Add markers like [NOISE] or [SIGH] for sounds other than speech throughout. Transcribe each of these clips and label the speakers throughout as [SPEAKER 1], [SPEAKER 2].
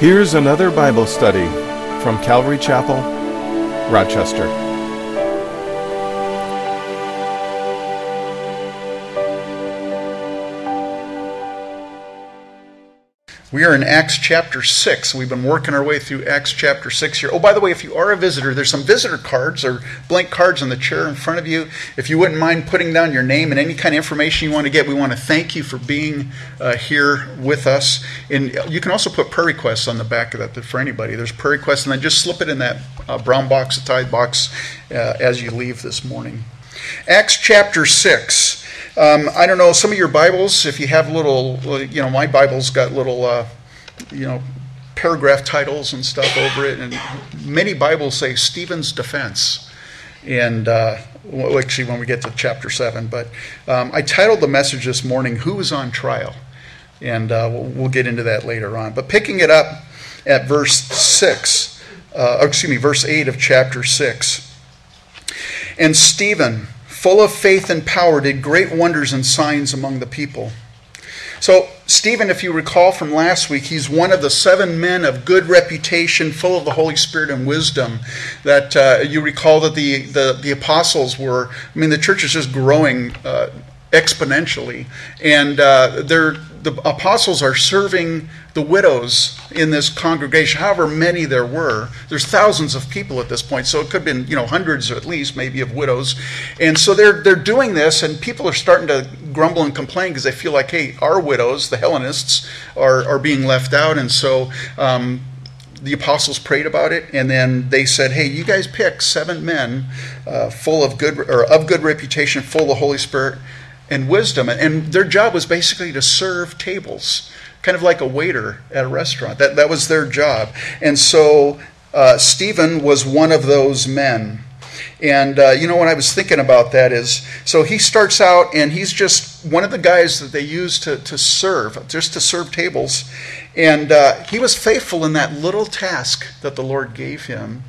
[SPEAKER 1] Here's another Bible study from Calvary Chapel, Rochester.
[SPEAKER 2] We are in Acts chapter 6. We've been working our way through Acts chapter 6 here. Oh, by the way, if you are a visitor, there's some visitor cards or blank cards on the chair in front of you. If you wouldn't mind putting down your name and any kind of information you want to get, we want to thank you for being uh, here with us. And you can also put prayer requests on the back of that for anybody. There's prayer requests, and then just slip it in that uh, brown box, the tithe box, uh, as you leave this morning. Acts chapter 6. Um, I don't know, some of your Bibles, if you have little, you know, my Bible's got little, uh, you know, paragraph titles and stuff over it, and many Bibles say Stephen's defense. And uh, actually, when we get to chapter 7, but um, I titled the message this morning, Who is on Trial? And uh, we'll, we'll, get into that later on. But picking it up at verse 6, uh, excuse me, verse 8 of chapter 6. And Stephen, full of faith and power, did great wonders and signs among the people. So, Stephen, if you recall from last week, he's one of the seven men of good reputation, full of the Holy Spirit and wisdom. That uh, you recall that the, the, the, apostles were, I mean, the church is just growing uh, exponentially. And uh, the apostles are serving the widows in this congregation, however many there were. There's thousands of people at this point, so it could have been, you know, hundreds at least, maybe, of widows. And so they're, they're doing this, and people are starting to grumble and complain because they feel like, hey, our widows, the Hellenists, are, are being left out. And so um, the apostles prayed about it, and then they said, "Hey, you guys pick seven men, uh, full of good or of good reputation, full of the Holy Spirit and wisdom." And their job was basically to serve tables kind of like a waiter at a restaurant. That, that was their job. And so uh, Stephen was one of those men. And uh, you know what I was thinking about that is so he starts out and he's just one of the guys that they use to, to serve, just to serve tables. And uh, he was faithful in that little task that the Lord gave him.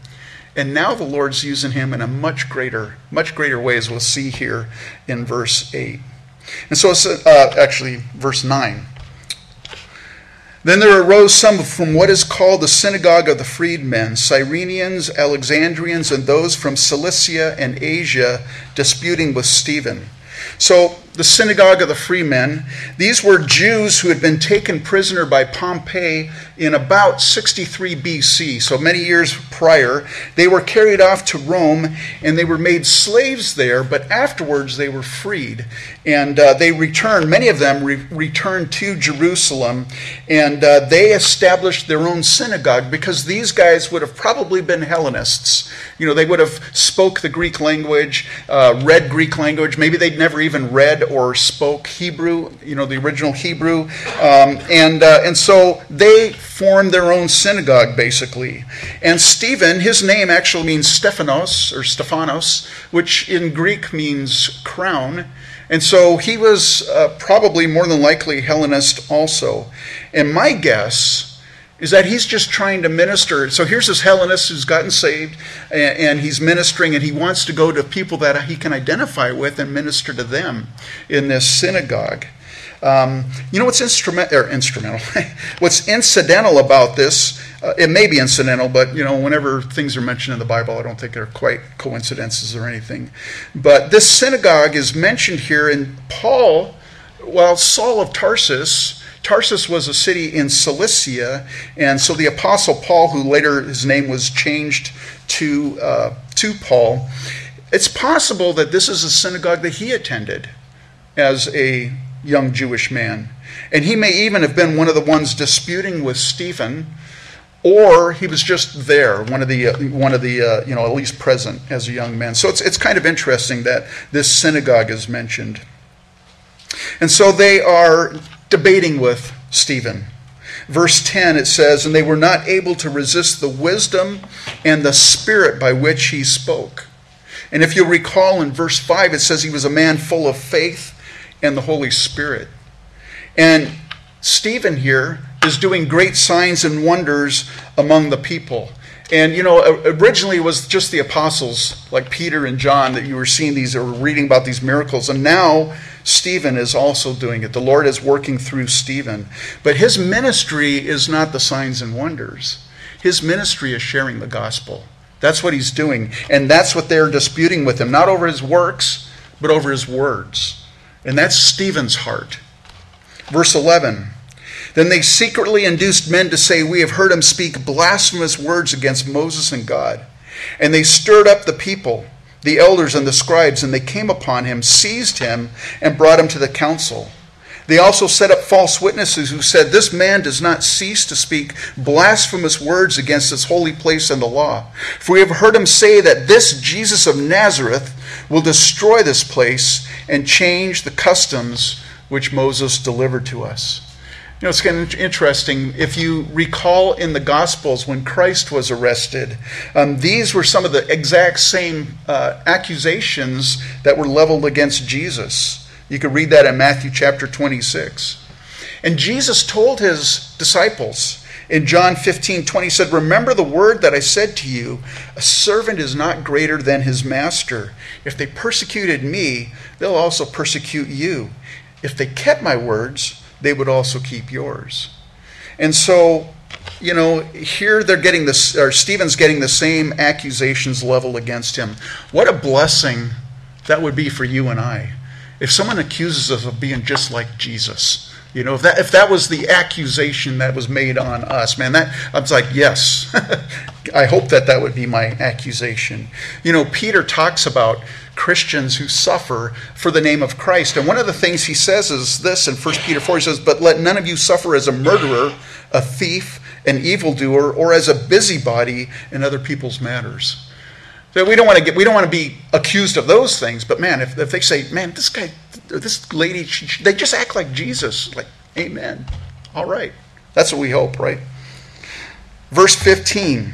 [SPEAKER 2] And now the Lord's using him in a much greater, much greater way, as we'll see here in verse 8. And so it's uh, actually verse 9. Then there arose some from what is called the synagogue of the freedmen, Cyrenians, Alexandrians, and those from Cilicia and Asia, disputing with Stephen. So the synagogue of the freemen. These were Jews who had been taken prisoner by Pompey in about 63 BC, so many years prior. They were carried off to Rome and they were made slaves there, but afterwards they were freed. And uh, they returned, many of them re- returned to Jerusalem, and uh, they established their own synagogue because these guys would have probably been Hellenists. You know, they would have spoke the Greek language, uh, read Greek language. Maybe they'd never even read or spoke Hebrew, you know, the original Hebrew. Um, and, uh, and so they formed their own synagogue, basically. And Stephen, his name actually means Stephanos or Stephanos, which in Greek means crown. And so he was uh, probably more than likely Hellenist also. And my guess is that he's just trying to minister. So here's this Hellenist who's gotten saved and, and, he's ministering and he wants to go to people that he can identify with and minister to them in this synagogue. Um, you know what's instrument, or instrumental? [LAUGHS] what's incidental about this? Uh, it may be incidental, but you know, whenever things are mentioned in the Bible, I don't think they're quite coincidences or anything. But this synagogue is mentioned here, and Paul, while Saul of Tarsus, Tarsus was a city in Cilicia, and so the Apostle Paul, who later his name was changed to, uh, to Paul, it's possible that this is a synagogue that he attended as a young Jewish man. And he may even have been one of the ones disputing with Stephen, or he was just there, one of the, uh, one of the uh, you know, at least present as a young man. So it's, it's kind of interesting that this synagogue is mentioned. And so they are debating with Stephen. Verse 10, it says, And they were not able to resist the wisdom and the spirit by which he spoke. And if you'll recall in verse 5, it says he was a man full of faith and the Holy Spirit. And Stephen here is doing great signs and wonders among the people. And you know, originally it was just the apostles like Peter and John that you were seeing these or reading about these miracles. And now Stephen is also doing it. The Lord is working through Stephen. But his ministry is not the signs and wonders, his ministry is sharing the gospel. That's what he's doing. And that's what they're disputing with him, not over his works, but over his words. And that's Stephen's heart. Verse 11 Then they secretly induced men to say, We have heard him speak blasphemous words against Moses and God. And they stirred up the people, the elders and the scribes, and they came upon him, seized him, and brought him to the council. They also set up false witnesses who said, This man does not cease to speak blasphemous words against this holy place and the law. For we have heard him say that this Jesus of Nazareth will destroy this place and change the customs which Moses delivered to us. You know, it's kind of interesting. If you recall in the Gospels when Christ was arrested, um, these were some of the exact same uh, accusations that were leveled against Jesus. You could read that in Matthew chapter 26. And Jesus told his disciples in John 15 20, said, Remember the word that I said to you, a servant is not greater than his master. If they persecuted me, they'll also persecute you. If they kept my words, they would also keep yours. And so, you know, here they're getting this, or Stephen's getting the same accusations leveled against him. What a blessing that would be for you and I. If someone accuses us of being just like Jesus, you know, if that if that was the accusation that was made on us, man, that I was like, yes, [LAUGHS] I hope that that would be my accusation. You know, Peter talks about Christians who suffer for the name of Christ. And one of the things he says is this in 1 Peter 4 he says, But let none of you suffer as a murderer, a thief, an evildoer, or as a busybody in other people's matters. So we don't want to get we don't want to be accused of those things, but man, if, if they say, man, this guy this lady, she, they just act like Jesus, like, amen. All right. That's what we hope, right? Verse 15.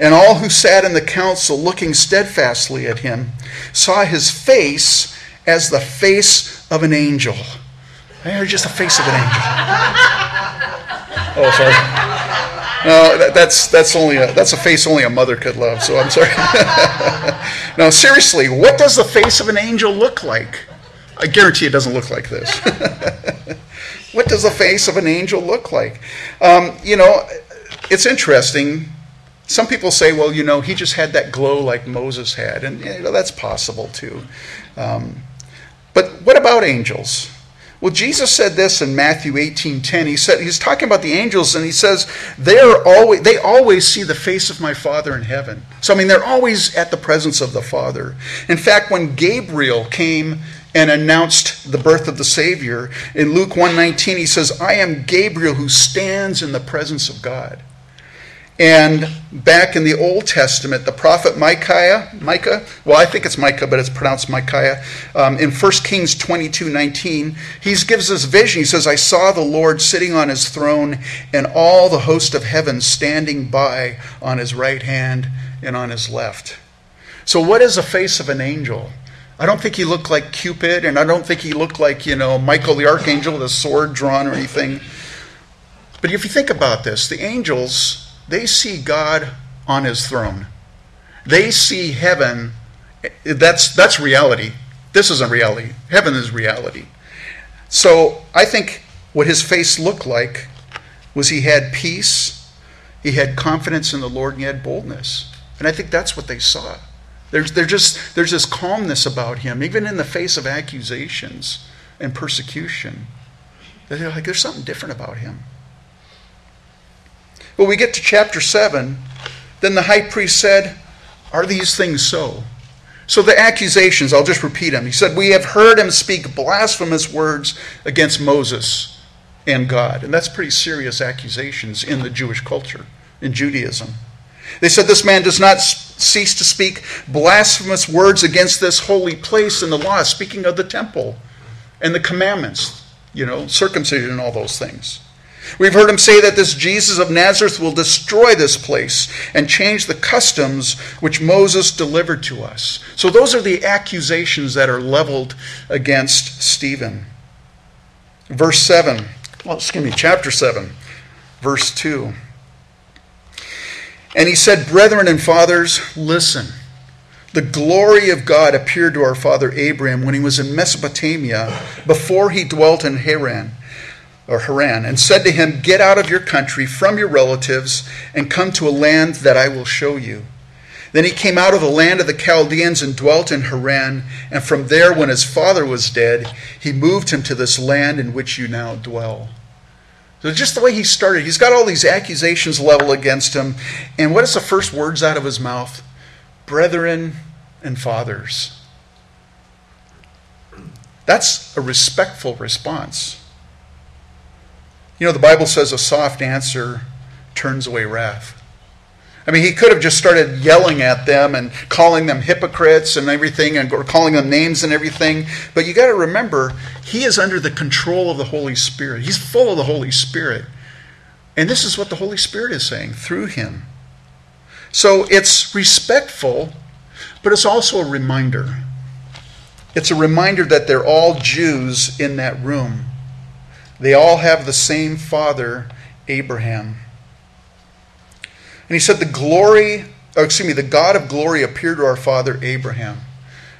[SPEAKER 2] And all who sat in the council, looking steadfastly at him, saw his face as the face of an angel. Or just the face of an angel. Oh, sorry. No, that, that's that's only a, that's a face only a mother could love. So I'm sorry. [LAUGHS] no, seriously, what does the face of an angel look like? I guarantee it doesn't look like this. [LAUGHS] what does the face of an angel look like? Um, you know, it's interesting some people say, well, you know, he just had that glow like Moses had, and you know, that's possible too. Um, but what about angels? Well, Jesus said this in Matthew 18:10. He said he's talking about the angels, and he says they are always they always see the face of my Father in heaven. So I mean, they're always at the presence of the Father. In fact, when Gabriel came and announced the birth of the Savior in Luke 1:19, he says, "I am Gabriel who stands in the presence of God." And back in the Old Testament, the prophet Micaiah, Micah, well, I think it's Micah, but it's pronounced Micaiah. Um, in 1 Kings 22 19, he gives this vision. He says, I saw the Lord sitting on his throne, and all the host of heaven standing by on his right hand and on his left. So, what is the face of an angel? I don't think he looked like Cupid, and I don't think he looked like, you know, Michael the archangel with a sword drawn or anything. But if you think about this, the angels they see God on his throne. They see heaven. That's, that's reality. This isn't reality. Heaven is reality. So I think what his face looked like was he had peace, he had confidence in the Lord, and he had boldness. And I think that's what they saw. There's, there's, just, there's this calmness about him, even in the face of accusations and persecution. They're like, there's something different about him. When we get to chapter 7, then the high priest said, Are these things so? So the accusations, I'll just repeat them. He said, We have heard him speak blasphemous words against Moses and God. And that's pretty serious accusations in the Jewish culture, in Judaism. They said this man does not cease to speak blasphemous words against this holy place in the law, speaking of the temple and the commandments, you know, circumcision and all those things. We've heard him say that this Jesus of Nazareth will destroy this place and change the customs which Moses delivered to us. So, those are the accusations that are leveled against Stephen. Verse 7, well, excuse me, chapter 7, verse 2. And he said, Brethren and fathers, listen. the glory of God appeared to our father Abraham when he was in Mesopotamia before he dwelt in Haran or Haran and said to him, Get out of your country from your relatives and come to a land that I will show you. Then he came out of the land of the Chaldeans and dwelt in Haran, and from there, when his father was dead, he moved him to this land in which you now dwell. So just the way he started, he's got all these accusations leveled against him, and what is the first words out of his mouth? Brethren and fathers. That's a respectful response. You know, the Bible says a soft answer turns away wrath. I mean, he could have just started yelling at them and calling them hypocrites and everything, and calling them names and everything. But you got to remember, he is under the control of the Holy Spirit. He's full of the Holy Spirit. And this is what the Holy Spirit is saying through him. So it's respectful, but it's also a reminder. It's a reminder that they're all Jews in that room. They all have the same father, Abraham. And he said, The glory, oh, excuse me, the God of glory appeared to our father Abraham.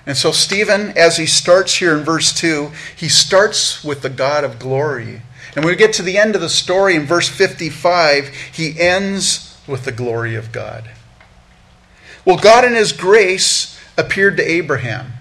[SPEAKER 2] And so, Stephen, as he starts here in verse 2, he starts with the God of glory. And when we get to the end of the story in verse 55, he ends with the glory of God. Well, God in his grace appeared to Abraham.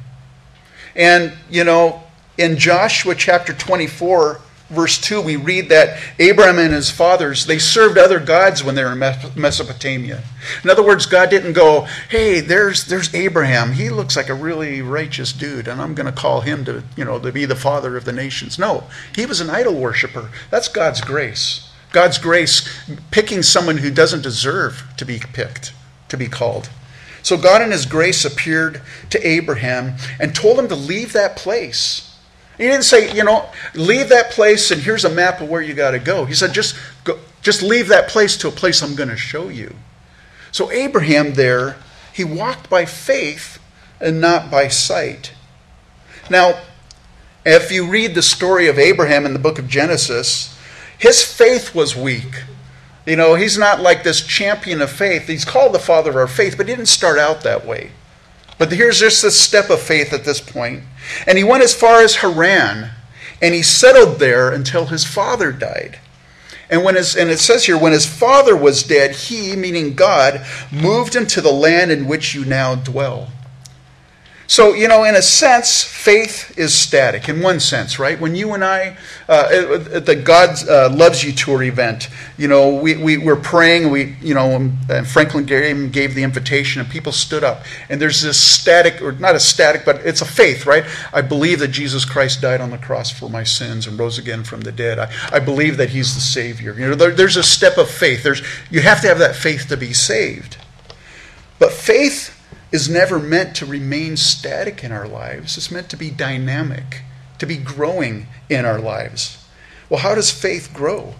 [SPEAKER 2] And, you know, in Joshua chapter 24, verse 2, we read that Abraham and his fathers, they served other gods when they were in Mesopotamia. In other words, God didn't go, hey, there's, there's Abraham. He looks like a really righteous dude, and I'm going to call him to, you know, to be the father of the nations. No, he was an idol worshiper. That's God's grace. God's grace picking someone who doesn't deserve to be picked, to be called. So God in his grace appeared to Abraham and told him to leave that place he didn't say, you know, leave that place and here's a map of where you got to go. He said, just go, just leave that place to a place I'm going to show you. So Abraham there, he walked by faith and not by sight. Now, if you read the story of Abraham in the book of Genesis, his faith was weak. You know, he's not like this champion of faith. He's called the father of our faith, but he didn't start out that way. But here's just a step of faith at this point. And he went as far as Haran, and he settled there until his father died. And when his, and it says here, when his father was dead, he, meaning God, moved him to the land in which you now dwell. So, you know, in a sense, faith is static, in one sense, right? When you and I, uh, at the God uh, Loves You Tour event, you know, we, we were praying, we, you know, and Franklin Graham gave the invitation, and people stood up. And there's this static, or not a static, but it's a faith, right? I believe that Jesus Christ died on the cross for my sins and rose again from the dead. I, I believe that He's the Savior. You know, there, there's a step of faith. There's, you have to have that faith to be saved. But faith is never meant to remain static in our lives. It's meant to be dynamic, to be growing in our lives. Well, how does faith grow?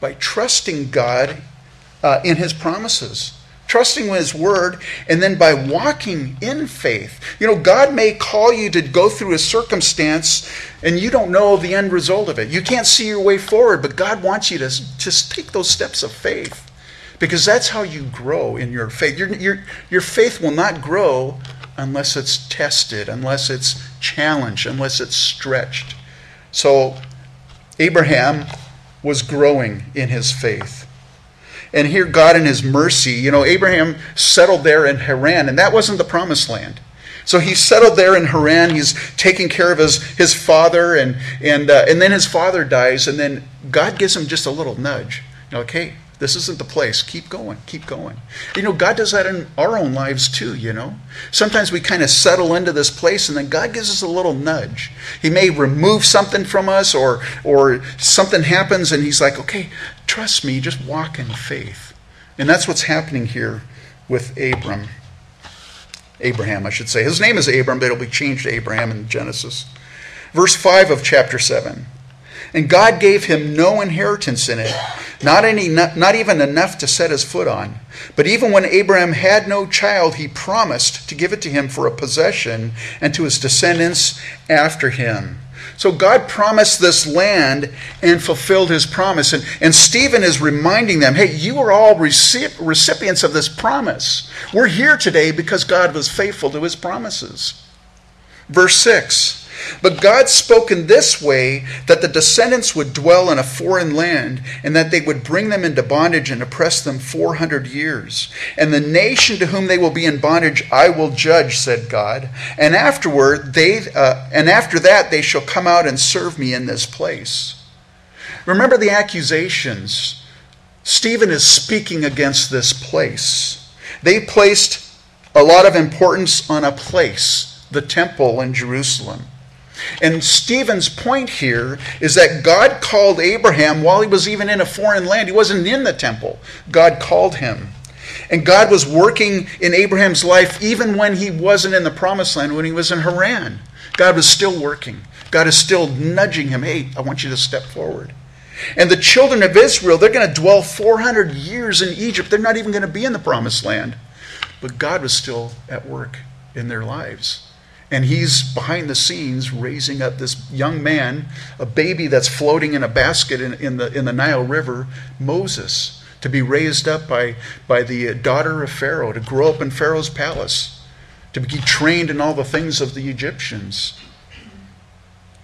[SPEAKER 2] By trusting God uh, in His promises, trusting His word, and then by walking in faith. You know, God may call you to go through a circumstance and you don't know the end result of it. You can't see your way forward, but God wants you to just take those steps of faith because that's how you grow in your faith. Your, your, your faith will not grow unless it's tested, unless it's challenged, unless it's stretched. So, Abraham was growing in his faith. And here, God, in his mercy, you know, Abraham settled there in Haran, and that wasn't the promised land. So he settled there in Haran. He's taking care of his, his father, and, and, uh, and then his father dies, and then God gives him just a little nudge. Okay, this isn't the place. Keep going. Keep going. You know, God does that in our own lives too, you know. Sometimes we kind of settle into this place and then God gives us a little nudge. He may remove something from us or or something happens and he's like, "Okay, trust me, just walk in faith." And that's what's happening here with Abram. Abraham, I should say. His name is Abram, but it'll be changed to Abraham in Genesis. Verse 5 of chapter 7. And God gave him no inheritance in it, not, any, not, not even enough to set his foot on. But even when Abraham had no child, he promised to give it to him for a possession and to his descendants after him. So God promised this land and fulfilled his promise. And, and Stephen is reminding them hey, you are all recipients of this promise. We're here today because God was faithful to his promises. Verse 6 but God spoke in this way that the descendants would dwell in a foreign land, and that they would bring them into bondage and oppress them 400 years. And the nation to whom they will be in bondage I will judge, said God. And afterward, they, uh, and after that, they shall come out and serve me in this place. Remember the accusations. Stephen is speaking against this place. They placed a lot of importance on a place, the temple in Jerusalem. And Stephen's point here is that God called Abraham while he was even in a foreign land. He wasn't in the temple. God called him. And God was working in Abraham's life even when he wasn't in the promised land, when he was in Haran. God was still working. God is still nudging him, hey, I want you to step forward. And the children of Israel, they're going to dwell 400 years in Egypt. They're not even going to be in the promised land. But God was still at work in their lives. And he's behind the scenes raising up this young man, a baby that's floating in a basket in, in, the, in the Nile River, Moses, to be raised up by, by the daughter of Pharaoh, to grow up in Pharaoh's palace, to be trained in all the things of the Egyptians.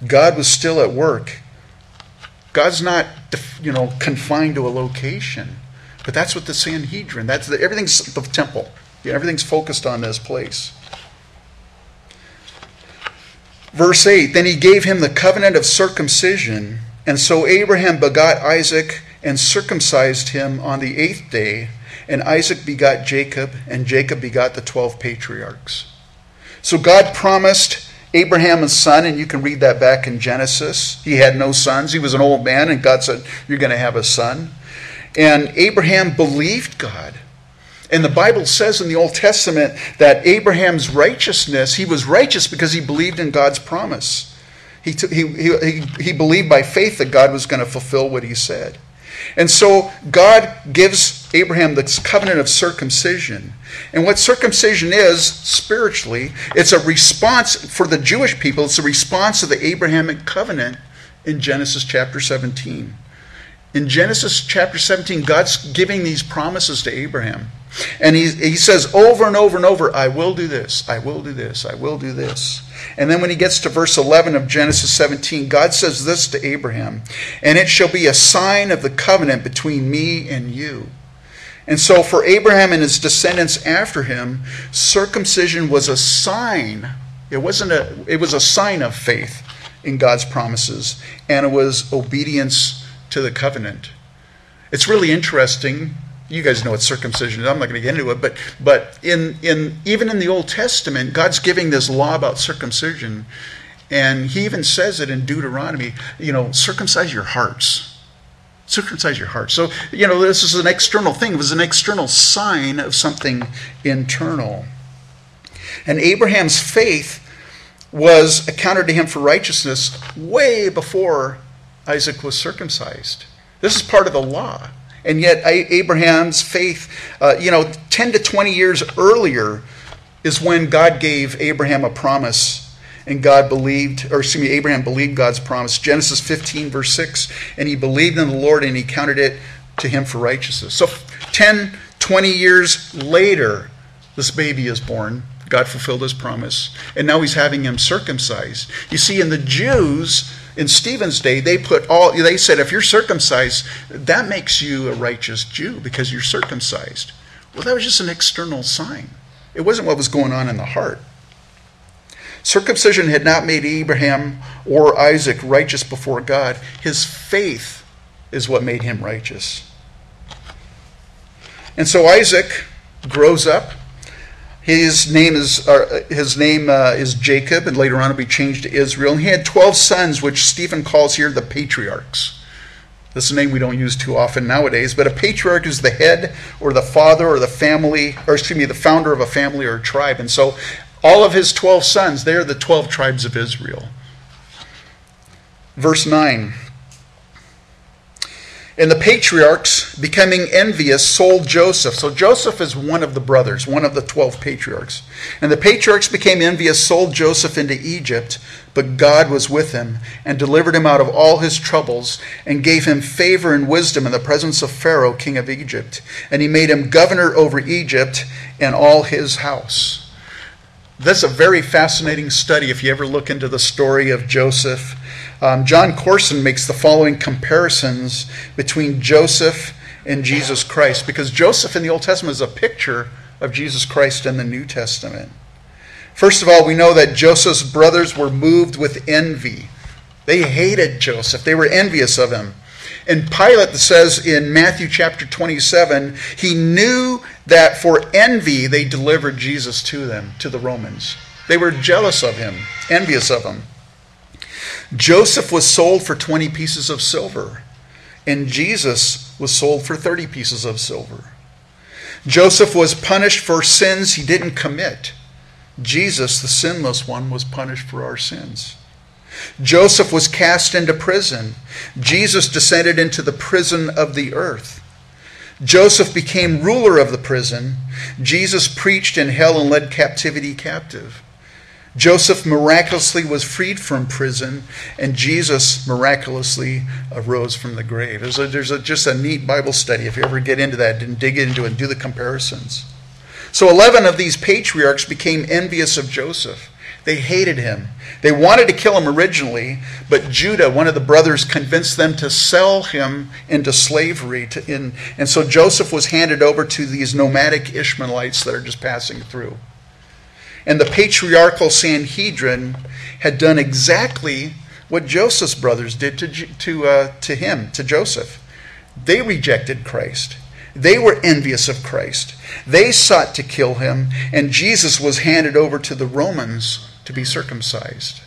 [SPEAKER 2] God was still at work. God's not, you know, confined to a location. But that's what the Sanhedrin, that's the, everything's the temple. Everything's focused on this place. Verse 8 Then he gave him the covenant of circumcision, and so Abraham begot Isaac and circumcised him on the eighth day, and Isaac begot Jacob, and Jacob begot the twelve patriarchs. So God promised Abraham a son, and you can read that back in Genesis. He had no sons. He was an old man, and God said, You're going to have a son. And Abraham believed God. And the Bible says in the Old Testament that Abraham's righteousness, he was righteous because he believed in God's promise. He, he, he, he believed by faith that God was going to fulfill what he said. And so God gives Abraham this covenant of circumcision. And what circumcision is, spiritually, it's a response for the Jewish people, it's a response to the Abrahamic covenant in Genesis chapter 17. In Genesis chapter 17, God's giving these promises to Abraham. And he, he says over and over and over, I will do this, I will do this, I will do this. And then when he gets to verse 11 of Genesis 17, God says this to Abraham And it shall be a sign of the covenant between me and you. And so for Abraham and his descendants after him, circumcision was a sign. It wasn't a it was a sign of faith in God's promises, and it was obedience to the covenant. It's really interesting you guys know what circumcision is. I'm not going to get into it, but but in in even in the Old Testament, God's giving this law about circumcision, and He even says it in Deuteronomy. You know, circumcise your hearts. Circumcise your hearts. So you know, this is an external thing. It was an external sign of something internal. And Abraham's faith was accounted to him for righteousness way before Isaac was circumcised. This is part of the law. And yet, Abraham's faith, uh, you know, 10 to 20 years earlier is when God gave Abraham a promise. And God believed, or excuse me, Abraham believed God's promise. Genesis 15, verse 6. And he believed in the Lord and he counted it to him for righteousness. So 10, 20 years later, this baby is born. God fulfilled his promise. And now he's having him circumcised. You see, in the Jews, in Stephen's day, they put all, they said, if you're circumcised, that makes you a righteous Jew because you're circumcised. Well, that was just an external sign. It wasn't what was going on in the heart. Circumcision had not made Abraham or Isaac righteous before God. His faith is what made him righteous. And so Isaac grows up his name is uh, his name uh, is Jacob, and later on it'll be changed to Israel. And he had twelve sons, which Stephen calls here the patriarchs. This is a name we don't use too often nowadays, but a patriarch is the head or the father or the family, or excuse me, the founder of a family or a tribe. And so all of his 12 sons, they're the 12 tribes of Israel. Verse 9 And the patriarchs, becoming envious, sold Joseph. So Joseph is one of the brothers, one of the 12 patriarchs. And the patriarchs became envious, sold Joseph into Egypt, but God was with him and delivered him out of all his troubles and gave him favor and wisdom in the presence of Pharaoh, king of Egypt. And he made him governor over Egypt and all his house. That's a very fascinating study if you ever look into the story of Joseph um, Jon Courson makes the following comparisons between Joseph and Jesus Christ, because Joseph in the Old Testament is a picture of Jesus Christ in the New Testament. First of all, we know that Joseph's brothers were moved with envy. They hated Joseph, they were envious of him. And Pilate says in Matthew chapter 27, he knew that for envy they delivered Jesus to them, to the Romans. They were jealous of him, envious of him. Joseph was sold for 20 pieces of silver, and Jesus was sold for 30 pieces of silver. Joseph was punished for sins he didn't commit. Jesus, the sinless one, was punished for our sins. Joseph was cast into prison. Jesus descended into the prison of the earth. Joseph became ruler of the prison. Jesus preached in hell and led captivity captive. Joseph miraculously was freed from prison, and Jesus miraculously arose from the grave. There's, a, there's a, just a neat Bible study if you ever get into that and dig into it and do the comparisons. So 11 of these patriarchs became envious of Joseph. They hated him. They wanted to kill him originally, but Judah, one of the brothers, convinced them to sell him into slavery. To, in, and so Joseph was handed over to these nomadic Ishmaelites that are just passing through. And the patriarchal Sanhedrin had done exactly what Joseph's brothers did to, to, uh, to him, to Joseph. They rejected Christ. They were envious of Christ. They sought to kill him, and Jesus was handed over to the Romans to be circumcised.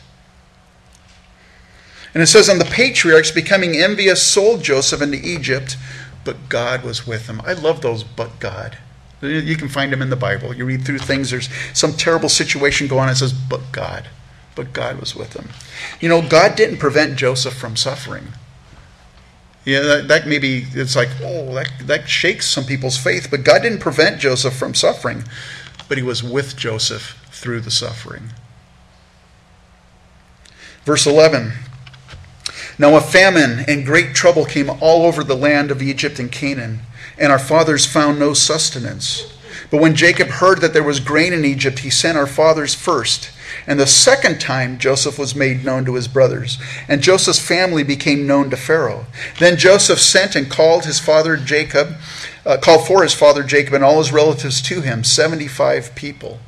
[SPEAKER 2] And it says, And the patriarchs, becoming envious, sold Joseph into Egypt, but God was with him. I love those, but God. You can find them in the Bible. You read through things, there's some terrible situation going on. It says, but God. But God was with him. You know, God didn't prevent Joseph from suffering. Yeah, that, that maybe it's like, oh, that, that shakes some people's faith. But God didn't prevent Joseph from suffering, but he was with Joseph through the suffering. Verse 11 Now a famine and great trouble came all over the land of Egypt and Canaan and our fathers found no sustenance. But when Jacob heard that there was grain in Egypt, he sent our fathers first. And the second time Joseph was made known to his brothers, and Joseph's family became known to Pharaoh. Then Joseph sent and called his father Jacob, uh, called for his father Jacob and all his relatives to him, 75 people.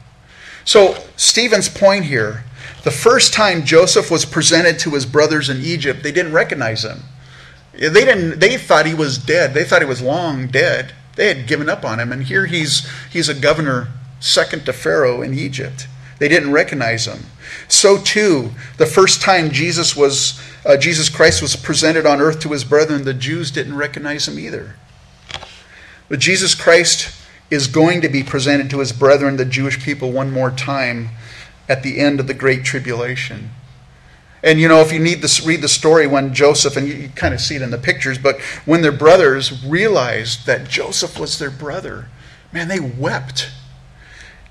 [SPEAKER 2] So, Stephen's point here the first time Joseph was presented to his brothers in Egypt, they didn't recognize him. They didn't. They thought he was dead. They thought he was long dead. They had given up on him, and here he's he's a governor second to Pharaoh in Egypt. They didn't recognize him. So too, the first time Jesus was uh, Jesus Christ was presented on earth to his brethren, the Jews didn't recognize him either. But Jesus Christ is going to be presented to his brethren, the Jewish people, one more time at the end of the Great Tribulation. And you know, if you need to read the story when Joseph, and you, kind of see it in the pictures, but when their brothers realized that Joseph was their brother, man, they wept.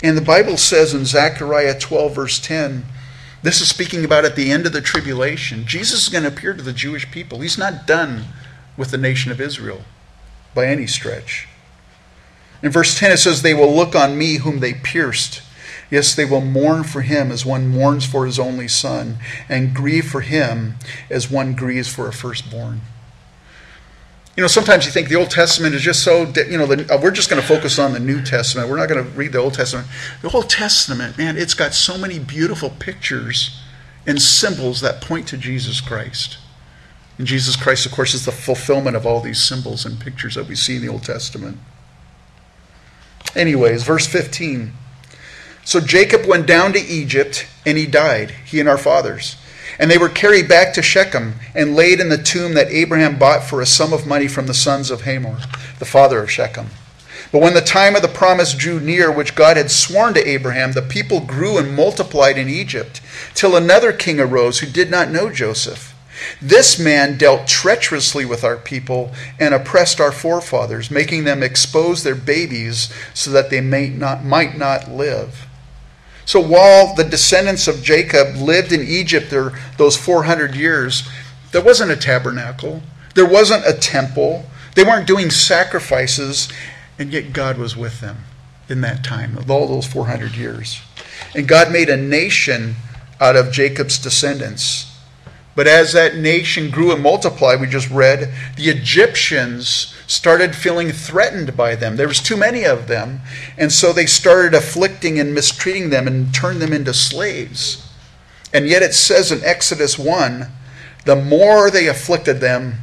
[SPEAKER 2] And the Bible says in Zechariah 12, verse 10, this is speaking about at the end of the tribulation. Jesus is going to appear to the Jewish people. He's not done with the nation of Israel by any stretch. In verse 10, it says, They will look on me whom they pierced Yes, they will mourn for him as one mourns for his only son, and grieve for him as one grieves for a firstborn. You know, sometimes you think the Old Testament is just so, you know, the, uh, we're just going to focus on the New Testament. We're not going to read the Old Testament. The Old Testament, man, it's got so many beautiful pictures and symbols that point to Jesus Christ. And Jesus Christ, of course, is the fulfillment of all these symbols and pictures that we see in the Old Testament. Anyways, verse 15. So Jacob went down to Egypt, and he died, he and our fathers. And they were carried back to Shechem and laid in the tomb that Abraham bought for a sum of money from the sons of Hamor, the father of Shechem. But when the time of the promise drew near, which God had sworn to Abraham, the people grew and multiplied in Egypt, till another king arose who did not know Joseph. This man dealt treacherously with our people and oppressed our forefathers, making them expose their babies so that they may not, might not live. So while the descendants of Jacob lived in Egypt there, those 400 years, there wasn't a tabernacle, there wasn't a temple, they weren't doing sacrifices, and yet God was with them in that time, of all those 400 years. And God made a nation out of Jacob's descendants. But as that nation grew and multiplied, we just read, the Egyptians started feeling threatened by them. There was too many of them, and so they started afflicting and mistreating them and turned them into slaves. And yet it says in Exodus 1, the more they afflicted them,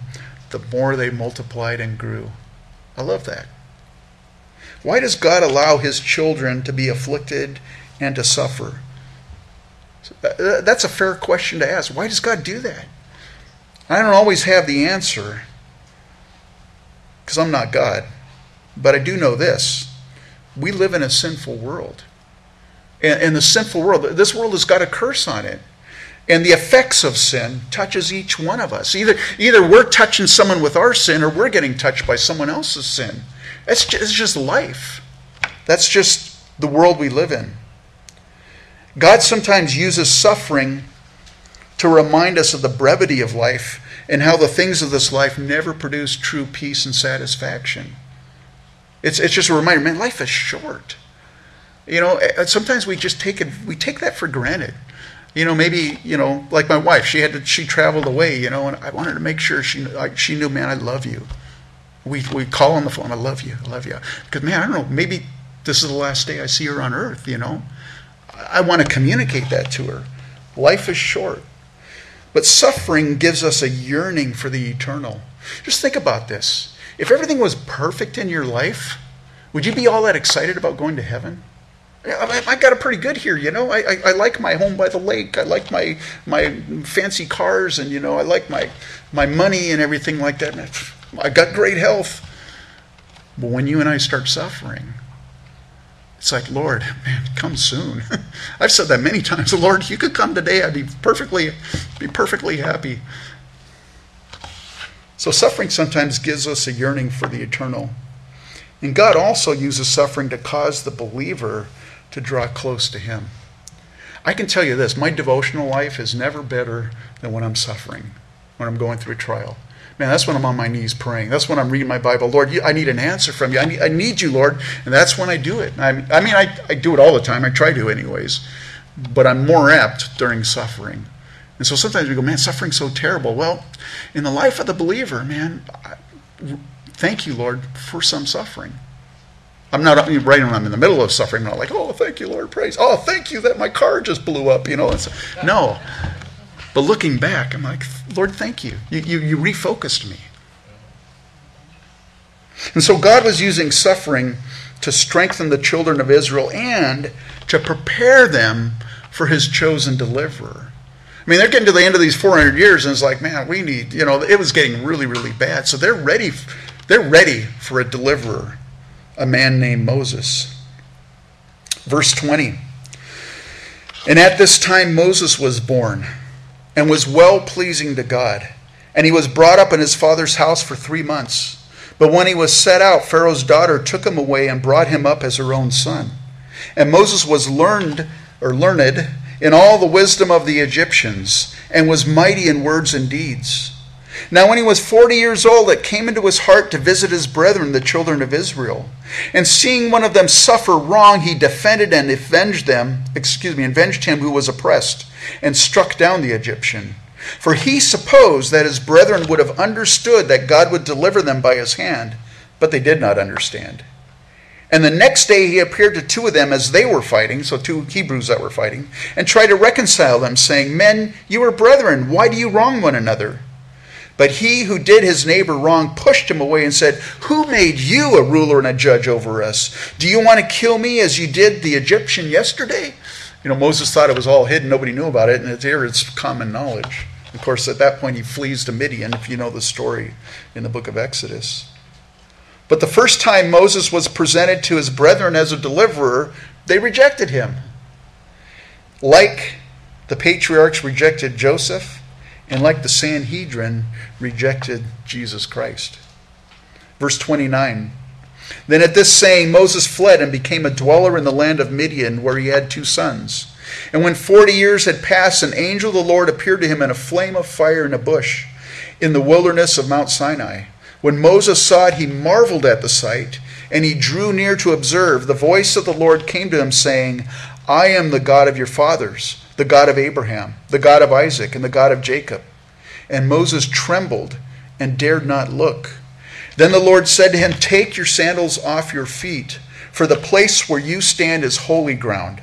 [SPEAKER 2] the more they multiplied and grew. I love that. Why does God allow his children to be afflicted and to suffer? That's a fair question to ask. Why does God do that? I don't always have the answer because I'm not God. But I do know this we live in a sinful world. And, and the sinful world, this world has got a curse on it. And the effects of sin touches each one of us. Either, either we're touching someone with our sin or we're getting touched by someone else's sin. It's just, it's just life. That's just the world we live in. God sometimes uses suffering to remind us of the brevity of life and how the things of this life never produce true peace and satisfaction. It's, it's just a reminder, man, life is short. You know, sometimes we just take it, we take that for granted. You know, maybe, you know, like my wife, she had to, she traveled away, you know, and I wanted to make sure she, she knew, man, I love you. We, we call on the phone, I love you, I love you. Because, man, I don't know, maybe this is the last day I see her on earth, you know. I want to communicate that to her. Life is short. But suffering gives us a yearning for the eternal. Just think about this. If everything was perfect in your life, would you be all that excited about going to heaven? I got it pretty good here, you know. I, I, I, like my home by the lake. I like my my fancy cars, and you know, I like my my money and everything like that. I got great health. But when you and I start suffering, it's like, Lord, man, come soon. [LAUGHS] I've said that many times. [LAUGHS] Lord, you could come today, I'd be perfectly, be perfectly happy. So suffering sometimes gives us a yearning for the eternal. And God also uses suffering to cause the believer to draw close to Him. I can tell you this my devotional life is never better than when I'm suffering, when I'm going through a trial. Man, that's when I'm on my knees praying. That's when I'm reading my Bible. Lord, you, I need an answer from you. I need, I need you, Lord. And that's when I do it. I, I mean, I, I do it all the time. I try to, anyways. But I'm more apt during suffering. And so sometimes we go, man, suffering's so terrible. Well, in the life of the believer, man, thank you, Lord, for some suffering. I'm not right when I'm in the middle of suffering. I'm not like, oh, thank you, Lord, praise. Oh, thank you that my car just blew up. You know, it's, no. But looking back, I'm like, Lord, thank you. You, you, you refocused me. And so God was using suffering to strengthen the children of Israel and to prepare them for his chosen deliverer. I mean, they're getting to the end of these 400 years, and it's like, man, we need, you know, it was getting really, really bad. So they're ready, they're ready for a deliverer, a man named Moses. Verse 20. And at this time Moses was born and was well pleasing to God. And he was brought up in his father's house for three months. But when he was set out, Pharaoh's daughter took him away and brought him up as her own son. And Moses was learned or learned in all the wisdom of the Egyptians, and was mighty in words and deeds. Now, when he was forty years old, it came into his heart to visit his brethren, the children of Israel. And seeing one of them suffer wrong, he defended and avenged them, excuse me, avenged him who was oppressed, and struck down the Egyptian. For he supposed that his brethren would have understood that God would deliver them by his hand, but they did not understand. And the next day he appeared to two of them as they were fighting, so two Hebrews that were fighting, and tried to reconcile them, saying, Men, you are brethren, why do you wrong one another? But he who did his neighbor wrong pushed him away and said, Who made you a ruler and a judge over us? Do you want to kill me as you did the Egyptian yesterday? You know, Moses thought it was all hidden, nobody knew about it, and it's here it's common knowledge. Of course, at that point, he flees to Midian, if you know the story in the book of Exodus. But the first time Moses was presented to his brethren as a deliverer, they rejected him. Like the patriarchs rejected Joseph, and like the Sanhedrin, rejected Jesus Christ. Verse 29 Then at this saying, Moses fled and became a dweller in the land of Midian, where he had two sons. And when forty years had passed, an angel of the Lord appeared to him in a flame of fire in a bush in the wilderness of Mount Sinai. When Moses saw it, he marveled at the sight, and he drew near to observe. The voice of the Lord came to him, saying, I am the God of your fathers the God of Abraham, the God of Isaac, and the God of Jacob. And Moses trembled and dared not look. Then the Lord said to him, Take your sandals off your feet, for the place where you stand is holy ground.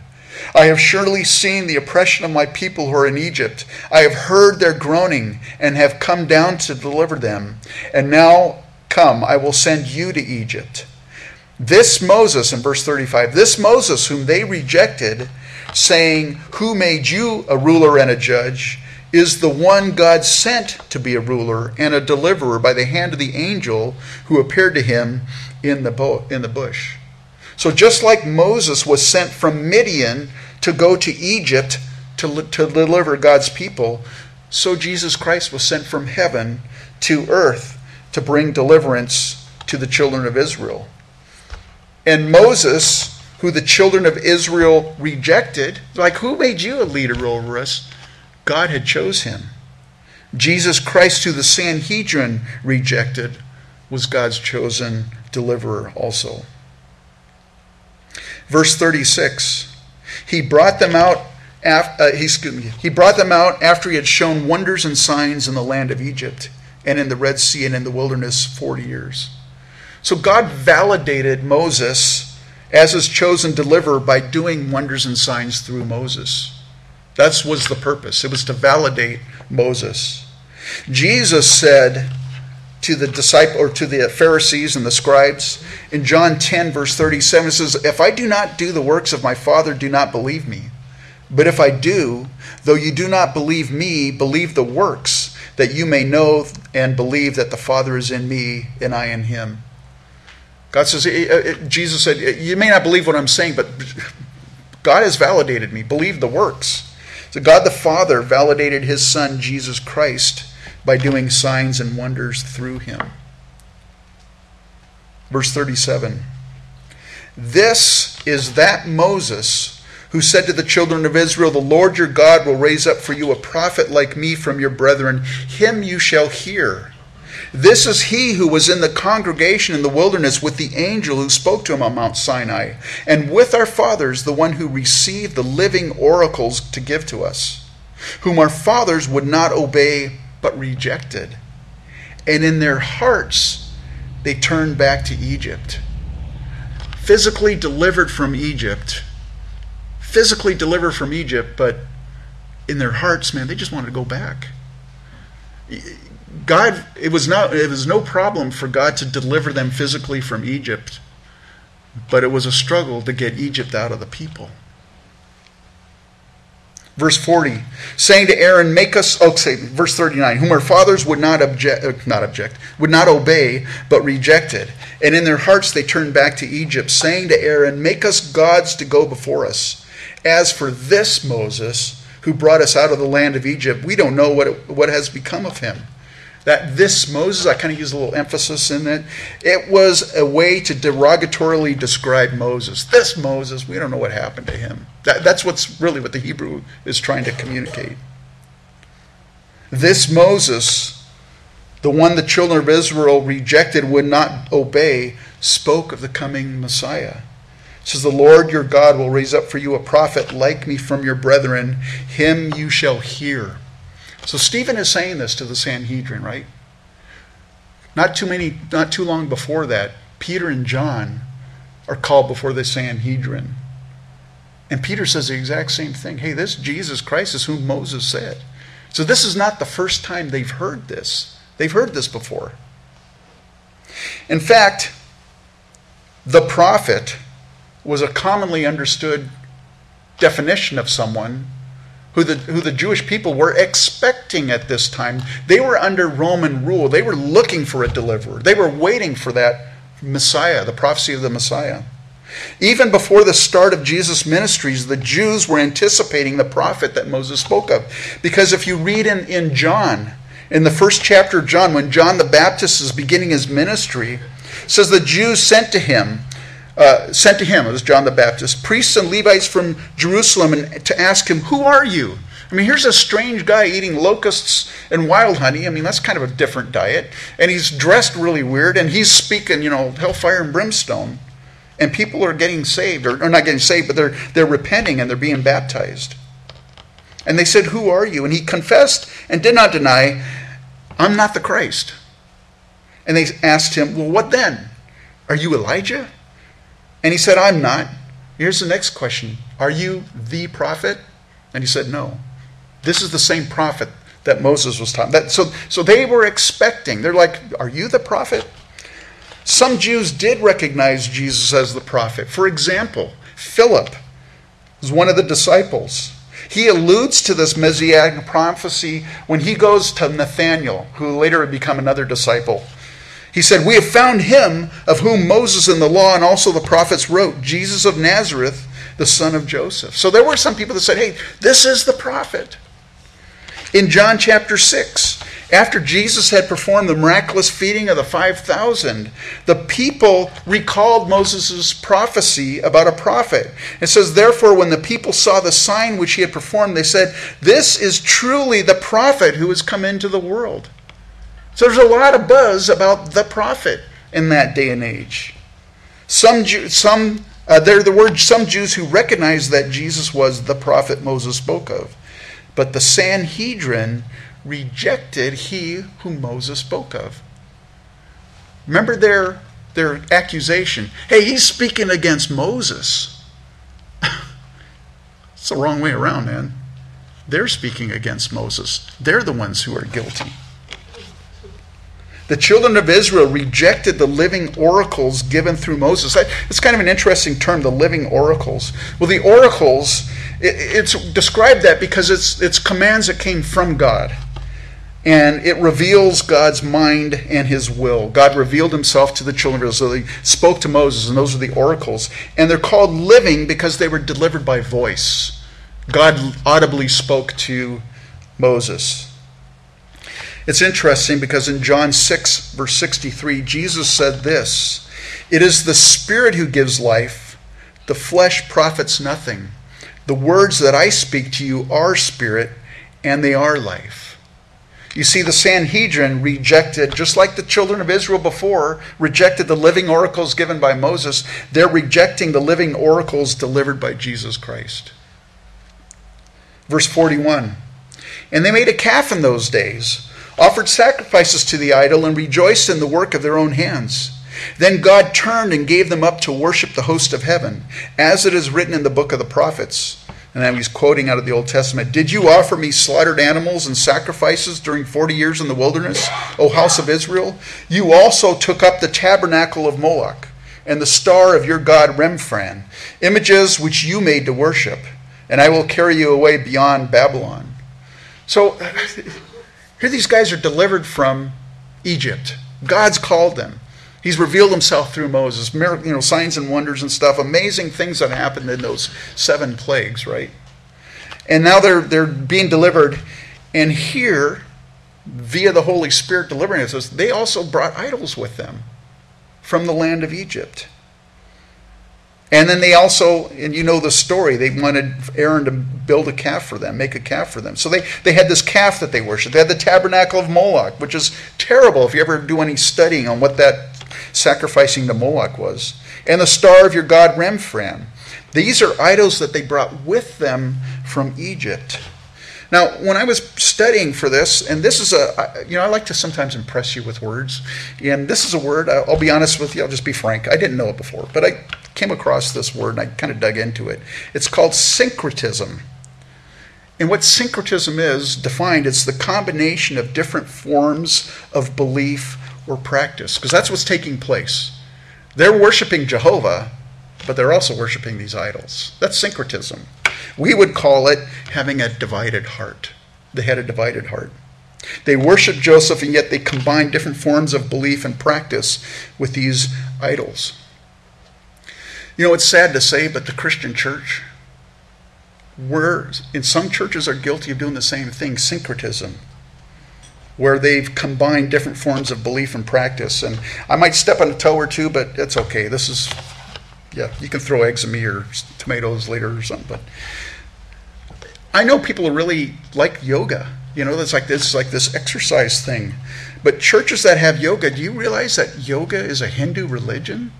[SPEAKER 2] I have surely seen the oppression of my people who are in Egypt. I have heard their groaning and have come down to deliver them. And now, come, I will send you to Egypt. This Moses, in verse 35, this Moses whom they rejected, saying, Who made you a ruler and a judge? is the one God sent to be a ruler and a deliverer by the hand of the angel who appeared to him in the, bo- in the bush. So, just like Moses was sent from Midian to go to Egypt to, to deliver God's people, so Jesus Christ was sent from heaven to earth to bring deliverance to the children of Israel. And Moses who the children of Israel rejected. Like, who made you a leader over us? God had chose him. Jesus Christ, who the Sanhedrin rejected, was God's chosen deliverer also. Verse 36 He brought them out. Uh, he, me, he brought them out after he had shown wonders and signs in the land of Egypt and in the Red Sea and in the wilderness 40 years. So God validated Moses as his chosen deliverer by doing wonders and signs through Moses. That was the purpose. It was to validate Moses. Jesus said to the disciple or to the Pharisees and the scribes in John 10 verse 37 it says if I do not do the works of my father do not believe me but if I do though you do not believe me believe the works that you may know and believe that the father is in me and I in him God says, eh, eh, eh, Jesus said, You may not believe what I'm saying, but God has validated me. Believe the works. So God the Father validated his Son, Jesus Christ, by doing signs and wonders through him. Verse 37 This is that Moses who said to the children of Israel, The Lord your God will raise up for you a prophet like me from your brethren. Him you shall hear. This is he who was in the congregation in the wilderness with the angel who spoke to him on Mount Sinai, and with our fathers, the one who received the living oracles to give to us, whom our fathers would not obey but rejected. And in their hearts, they turned back to Egypt. Physically delivered from Egypt, physically delivered from Egypt, but in their hearts, man, they just wanted to go back God, it was not, it was no problem for God to deliver them physically from Egypt, but it was a struggle to get Egypt out of the people. Verse 40, saying to Aaron, Make us, oh, say, verse 39, whom our fathers would not object, uh, not object, would not obey, but rejected. And in their hearts they turned back to Egypt, saying to Aaron, Make us gods to go before us. As for this Moses, who brought us out of the land of Egypt, we don't know what, it, what has become of him. That this Moses, I kind of use a little emphasis in it, it was a way to derogatorily describe Moses. This Moses, we don't know what happened to him. That, that's what's really what the Hebrew is trying to communicate. This Moses, the one the children of Israel rejected, would not obey, spoke of the coming Messiah. It says, The Lord your God will raise up for you a prophet like me from your brethren. Him you shall hear. So Stephen is saying this to the Sanhedrin, right? Not too many, not too long before that, Peter and John are called before the Sanhedrin. And Peter says the exact same thing. Hey, this Jesus Christ is whom Moses said. So this is not the first time they've heard this. They've heard this before. In fact, the prophet was a commonly understood definition of someone who the, who the Jewish people were expecting at this time. They were under Roman rule. They were looking for a deliverer. They were waiting for that Messiah, the prophecy of the Messiah. Even before the start of Jesus' ministries, the Jews were anticipating the prophet that Moses spoke of. Because if you read in, in John, in the first chapter of John, when John the Baptist is beginning his ministry, says the Jews sent to him, uh, sent to him, it was John the Baptist, priests and Levites from Jerusalem, and to ask him, Who are you? I mean, here's a strange guy eating locusts and wild honey. I mean, that's kind of a different diet. And he's dressed really weird, and he's speaking, you know, hellfire and brimstone. And people are getting saved, or, or not getting saved, but they're, they're repenting and they're being baptized. And they said, Who are you? And he confessed and did not deny, I'm not the Christ. And they asked him, Well, what then? Are you Elijah? And he said, I'm not. Here's the next question Are you the prophet? And he said, No. This is the same prophet that Moses was taught. That, so, so they were expecting. They're like, Are you the prophet? Some Jews did recognize Jesus as the prophet. For example, Philip was one of the disciples. He alludes to this messianic prophecy when he goes to Nathanael, who later would become another disciple. He said, We have found him of whom Moses in the law and also the prophets wrote, Jesus of Nazareth, the son of Joseph. So there were some people that said, Hey, this is the prophet. In John chapter 6, after Jesus had performed the miraculous feeding of the 5,000, the people recalled Moses' prophecy about a prophet. It says, Therefore, when the people saw the sign which he had performed, they said, This is truly the prophet who has come into the world. So there's a lot of buzz about the prophet in that day and age. Some, some uh, there the some Jews who recognized that Jesus was the prophet Moses spoke of. But the Sanhedrin rejected he whom Moses spoke of. Remember their, their accusation. Hey, he's speaking against Moses. [LAUGHS] it's the wrong way around, man. They're speaking against Moses. They're the ones who are guilty. The children of Israel rejected the living oracles given through Moses. It's kind of an interesting term, the living oracles. Well, the oracles, it's described that because it's, it's commands that came from God. And it reveals God's mind and his will. God revealed himself to the children of Israel. He spoke to Moses, and those are the oracles. And they're called living because they were delivered by voice. God audibly spoke to Moses. It's interesting because in John 6, verse 63, Jesus said this It is the Spirit who gives life, the flesh profits nothing. The words that I speak to you are spirit, and they are life. You see, the Sanhedrin rejected, just like the children of Israel before, rejected the living oracles given by Moses. They're rejecting the living oracles delivered by Jesus Christ. Verse 41 And they made a calf in those days offered sacrifices to the idol, and rejoiced in the work of their own hands. Then God turned and gave them up to worship the host of heaven, as it is written in the book of the prophets. And now he's quoting out of the Old Testament Did you offer me slaughtered animals and sacrifices during 40 years in the wilderness, O house of Israel? You also took up the tabernacle of Moloch and the star of your god Remphan, images which you made to worship, and I will carry you away beyond Babylon. So [LAUGHS] here these guys are delivered from Egypt. God's called them. He's revealed himself through Moses, you know, signs and wonders and stuff, amazing things that happened in those seven plagues, right? And now they're they're being delivered, and here, via the Holy Spirit delivering us, they also brought idols with them from the land of Egypt. And then they also, and you know the story, they wanted Aaron to build a calf for them, make a calf for them. So they, they had this calf that they worshiped. They had the tabernacle of Moloch, which is terrible if you ever do any studying on what that sacrificing to Moloch was. And the star of your god Remphan. These are idols that they brought with them from Egypt. Now, when I was studying for this, and this is a, you know, I like to sometimes impress you with words, and this is a word, I'll be honest with you, I'll just be frank, I didn't know it before, but I came across this word and I kind of dug into it. It's called syncretism. And what syncretism is defined, it's the combination of different forms of belief or practice, because that's what's taking place. They're worshiping Jehovah, but they're also worshiping these idols. That's syncretism. We would call it having a divided heart. They had a divided heart. They worship Joseph, and yet they combine different forms of belief and practice with these idols. You know, it's sad to say, but the Christian church, we're, in some churches are guilty of doing the same thing, syncretism, where they've combined different forms of belief and practice. And I might step on a toe or two, but it's okay. This is, yeah, you can throw eggs at me or tomatoes later or something. But I know people really like yoga. You know, it's like this, like this exercise thing. But churches that have yoga, do you realize that yoga is a Hindu religion?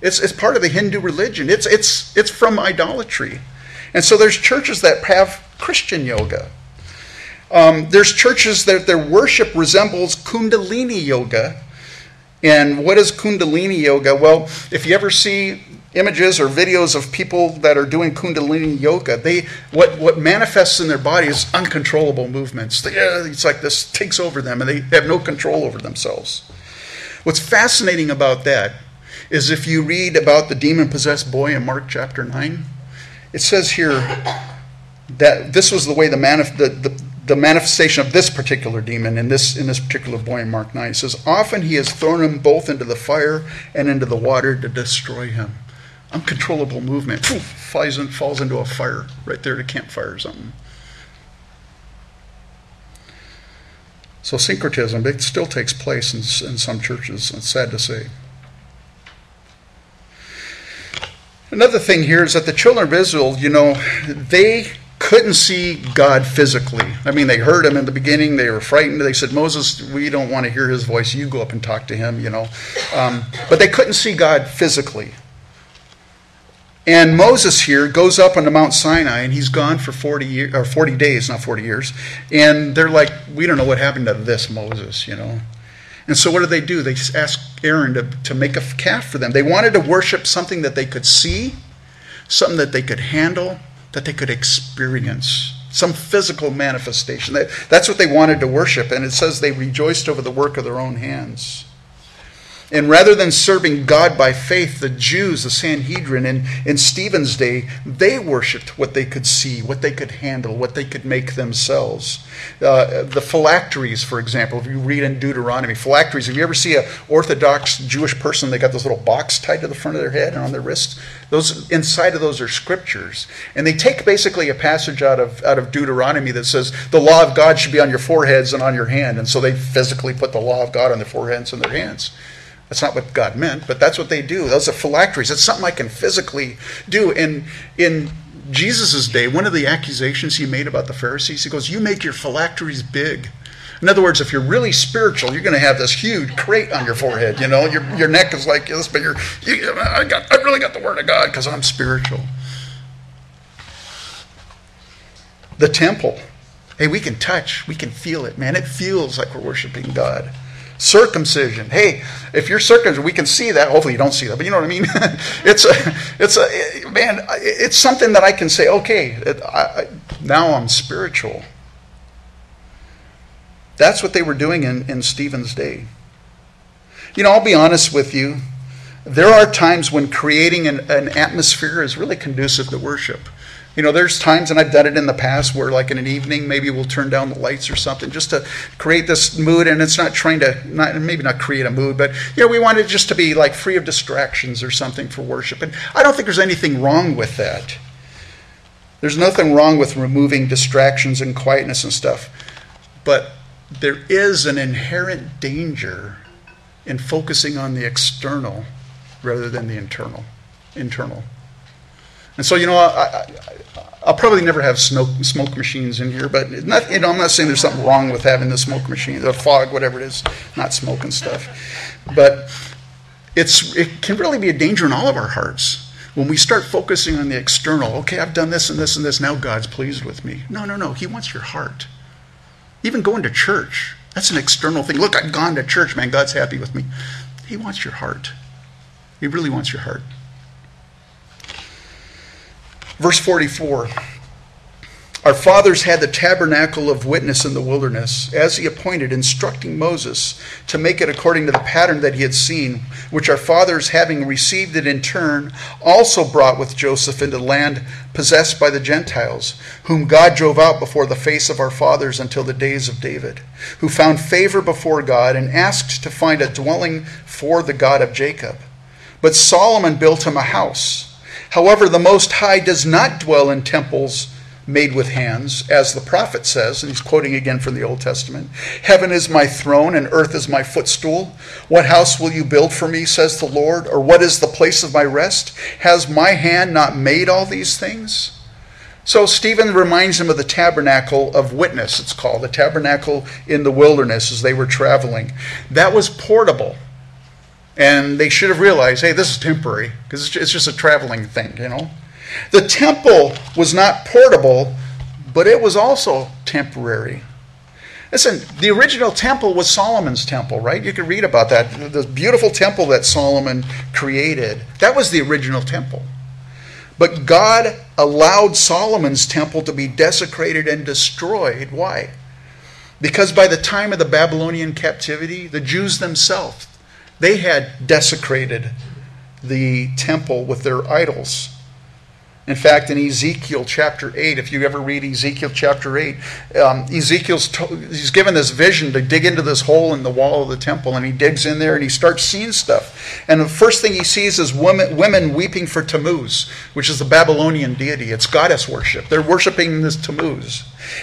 [SPEAKER 2] It's, it's part of the Hindu religion. It's, it's, it's from idolatry. And so there's churches that have Christian yoga. Um, there's churches that their worship resembles Kundalini yoga. And what is Kundalini yoga? Well, if you ever see images or videos of people that are doing Kundalini yoga, they what what manifests in their body is uncontrollable movements. They, uh, it's like this takes over them, and they have no control over themselves. What's fascinating about that is if you read about the demon possessed boy in Mark chapter nine, it says here that this was the way the, manif- the, the, the manifestation of this particular demon in this in this particular boy in Mark 9 it says often he has thrown him both into the fire and into the water to destroy him uncontrollable movement Poof, flies falls into a fire right there at a campfire or something so syncretism it still takes place in, in some churches it's sad to say Another thing here is that the children of Israel, you know, they couldn't see God physically. I mean, they heard him in the beginning. They were frightened. They said, Moses, we don't want to hear his voice. You go up and talk to him, you know. Um, but they couldn't see God physically. And Moses here goes up onto Mount Sinai, and he's gone for 40, year, or 40 days, not 40 years. And they're like, we don't know what happened to this Moses, you know. And so what do they do? They ask Aaron to, to make a calf for them. They wanted to worship something that they could see, something that they could handle, that they could experience, some physical manifestation. That, that's what they wanted to worship. And it says they rejoiced over the work of their own hands. And rather than serving God by faith, the Jews, the Sanhedrin, in, in Stephen's day, they worshiped what they could see, what they could handle, what they could make themselves. Uh, the phylacteries, for example, if you read in Deuteronomy, phylacteries, if you ever see an Orthodox Jewish person, they got this little box tied to the front of their head and on their wrists. Those inside of those are scriptures. And they take basically a passage out of out of Deuteronomy that says the law of God should be on your foreheads and on your hand. And so they physically put the law of God on their foreheads and their hands. That's not what God meant, but that's what they do. Those are phylacteries. It's something I can physically do. And in Jesus' day, one of the accusations he made about the Pharisees, he goes, You make your phylacteries big. In other words, if you're really spiritual, you're going to have this huge crate on your forehead. You know, your, your neck is like this, but you're, you, I, got, I really got the Word of God because I'm spiritual. The temple. Hey, we can touch, we can feel it, man. It feels like we're worshiping God circumcision. Hey, if you're circumcised, we can see that. Hopefully, you don't see that, but you know what I mean. [LAUGHS] it's a, it's a man. It's something that I can say. Okay, it, I, now I'm spiritual. That's what they were doing in, in Stephen's day. You know, I'll be honest with you. There are times when creating an, an atmosphere is really conducive to worship. You know, there's times, and I've done it in the past, where like in an evening, maybe we'll turn down the lights or something just to create this mood. And it's not trying to, not, maybe not create a mood, but you know, we want it just to be like free of distractions or something for worship. And I don't think there's anything wrong with that. There's nothing wrong with removing distractions and quietness and stuff. But there is an inherent danger in focusing on the external rather than the internal. Internal. And so, you know, I, will probably never have smoke, smoke machines in here, but not, you know, I'm not saying there's something wrong with having the smoke machine, the fog, whatever it is, not smoking stuff. But it's, it can really be a danger in all of our hearts when we start focusing on the external. Okay, I've done this and this and this, now God's pleased with me. No, no, no. He wants your heart. Even going to church, that's an external thing. Look, I've gone to church, man, God's happy with me. He wants your heart. He really wants your heart. Verse 44 Our fathers had the tabernacle of witness in the wilderness, as he appointed, instructing Moses to make it according to the pattern that he had seen, which our fathers, having received it in turn, also brought with Joshua into the land possessed by the Gentiles, whom God drove out before the face of our fathers until the days of David, who found favor before God and asked to find a dwelling for the God of Jacob. But Solomon built him a house However, the Most High does not dwell in temples made with hands, as the prophet says, and he's quoting again from the Old Testament Heaven is my throne, and earth is my footstool. What house will you build for me, says the Lord? Or what is the place of my rest? Has my hand not made all these things? So Stephen reminds him of the tabernacle of witness, it's called, the tabernacle in the wilderness as they were traveling. That was portable. And they should have realized, hey, this is temporary, because it's just a traveling thing, you know. The temple was not portable, but it was also temporary. Listen, the original temple was Solomon's temple, right? You can read about that. The beautiful temple that Solomon created. That was the original temple. But God allowed Solomon's temple to be desecrated and destroyed. Why? Because by the time of the Babylonian captivity, the Jews themselves, they had desecrated the temple with their idols. In fact, in Ezekiel chapter 8, if you ever read Ezekiel chapter 8, um, Ezekiel's to- he's given this vision to dig into this hole in the wall of the temple, and he digs in there and he starts seeing stuff. And the first thing he sees is women, women weeping for Tammuz, which is the Babylonian deity. It's goddess worship. They're worshiping this Tammuz.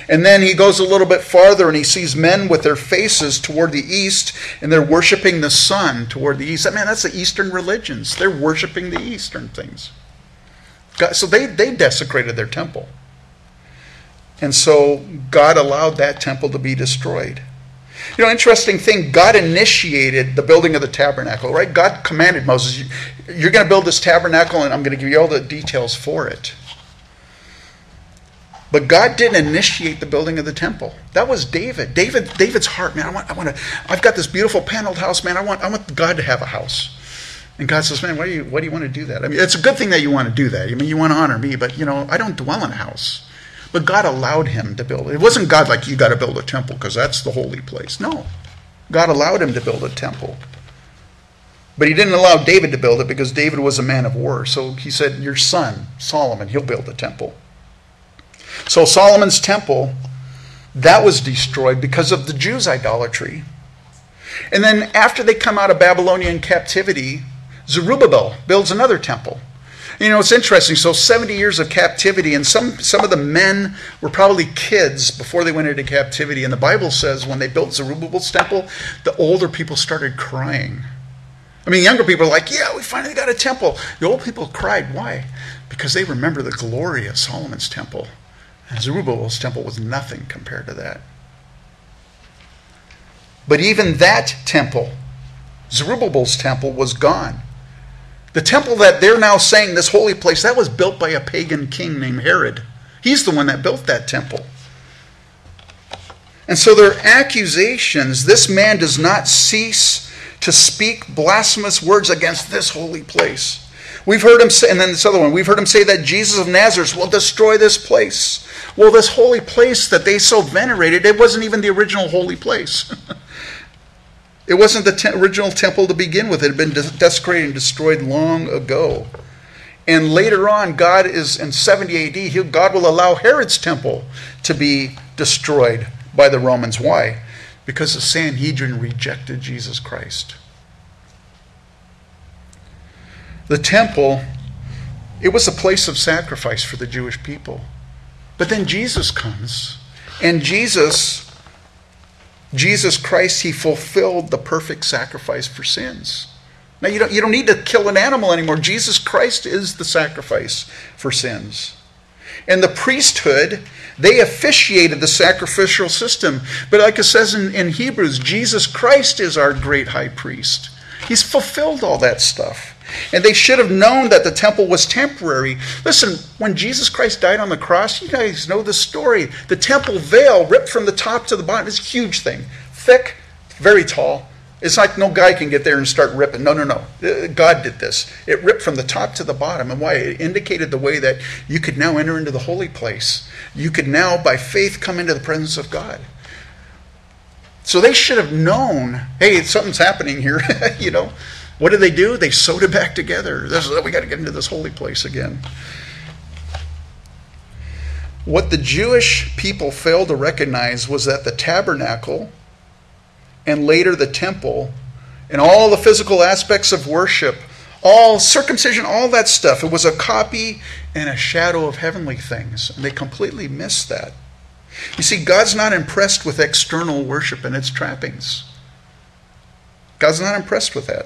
[SPEAKER 2] And then he goes a little bit farther and he sees men with their faces toward the east, and they're worshiping the sun toward the east. Man, that's the Eastern religions. They're worshiping the Eastern things. God, so they, they desecrated their temple. And so God allowed that temple to be destroyed. You know, interesting thing, God initiated the building of the tabernacle, right? God commanded Moses, You're going to build this tabernacle, and I'm going to give you all the details for it. But God didn't initiate the building of the temple. That was David. David, David's heart, man. I want, I want to. I've got this beautiful paneled house, man. I want, I want God to have a house. And God says, man, why do you, why do you want to do that? I mean, it's a good thing that you want to do that. I mean, you want to honor me, but, you know, I don't dwell in a house. But God allowed him to build it. It wasn't God like, you got to build a temple because that's the holy place. No. God allowed him to build a temple. But he didn't allow David to build it because David was a man of war. So he said, Your son, Solomon, he'll build the temple. So Solomon's temple, that was destroyed because of the Jews' idolatry. And then after they come out of Babylonian captivity, Zerubbabel builds another temple. You know, it's interesting. So 70 years of captivity, and some, some of the men were probably kids before they went into captivity. And the Bible says when they built Zerubbabel's temple, the older people started crying. I mean, younger people are like, yeah, we finally got a temple. The old people cried. Why? Because they remember the glory of Solomon's temple. And Zerubbabel's temple was nothing compared to that. But even that temple, Zerubbabel's temple, was gone. The temple that they're now saying, this holy place, that was built by a pagan king named Herod. He's the one that built that temple. And so their accusations this man does not cease to speak blasphemous words against this holy place. We've heard him say, and then this other one, we've heard him say that Jesus of Nazareth will destroy this place. Well, this holy place that they so venerated, it wasn't even the original holy place. [LAUGHS] It wasn't the te- original temple to begin with. It had been desecrated and destroyed long ago. And later on, God is in 70 AD, God will allow Herod's temple to be destroyed by the Romans. Why? Because the Sanhedrin rejected Jesus Christ. The temple, it was a place of sacrifice for the Jewish people. But then Jesus comes, and Jesus Jesus Christ, he fulfilled the perfect sacrifice for sins. Now, you don't, you don't need to kill an animal anymore. Jesus Christ is the sacrifice for sins. And the priesthood, they officiated the sacrificial system. But like it says in, in Hebrews, Jesus Christ is our great high priest. He's fulfilled all that stuff. And they should have known that the temple was temporary. Listen, when Jesus Christ died on the cross, you guys know the story. The temple veil ripped from the top to the bottom. It's a huge thing. Thick, very tall. It's like no guy can get there and start ripping. No, no, no. Uh, God did this. It ripped from the top to the bottom. And why? It indicated the way that you could now enter into the holy place. You could now, by faith, come into the presence of God. So they should have known hey, something's happening here, [LAUGHS] you know. What did they do? They sewed it back together. This, we got to get into this holy place again. What the Jewish people failed to recognize was that the tabernacle and later the temple and all the physical aspects of worship all circumcision, all that stuff. It was a copy and a shadow of heavenly things. And they completely missed that. You see, God's not impressed with external worship and its trappings. God's not impressed with that.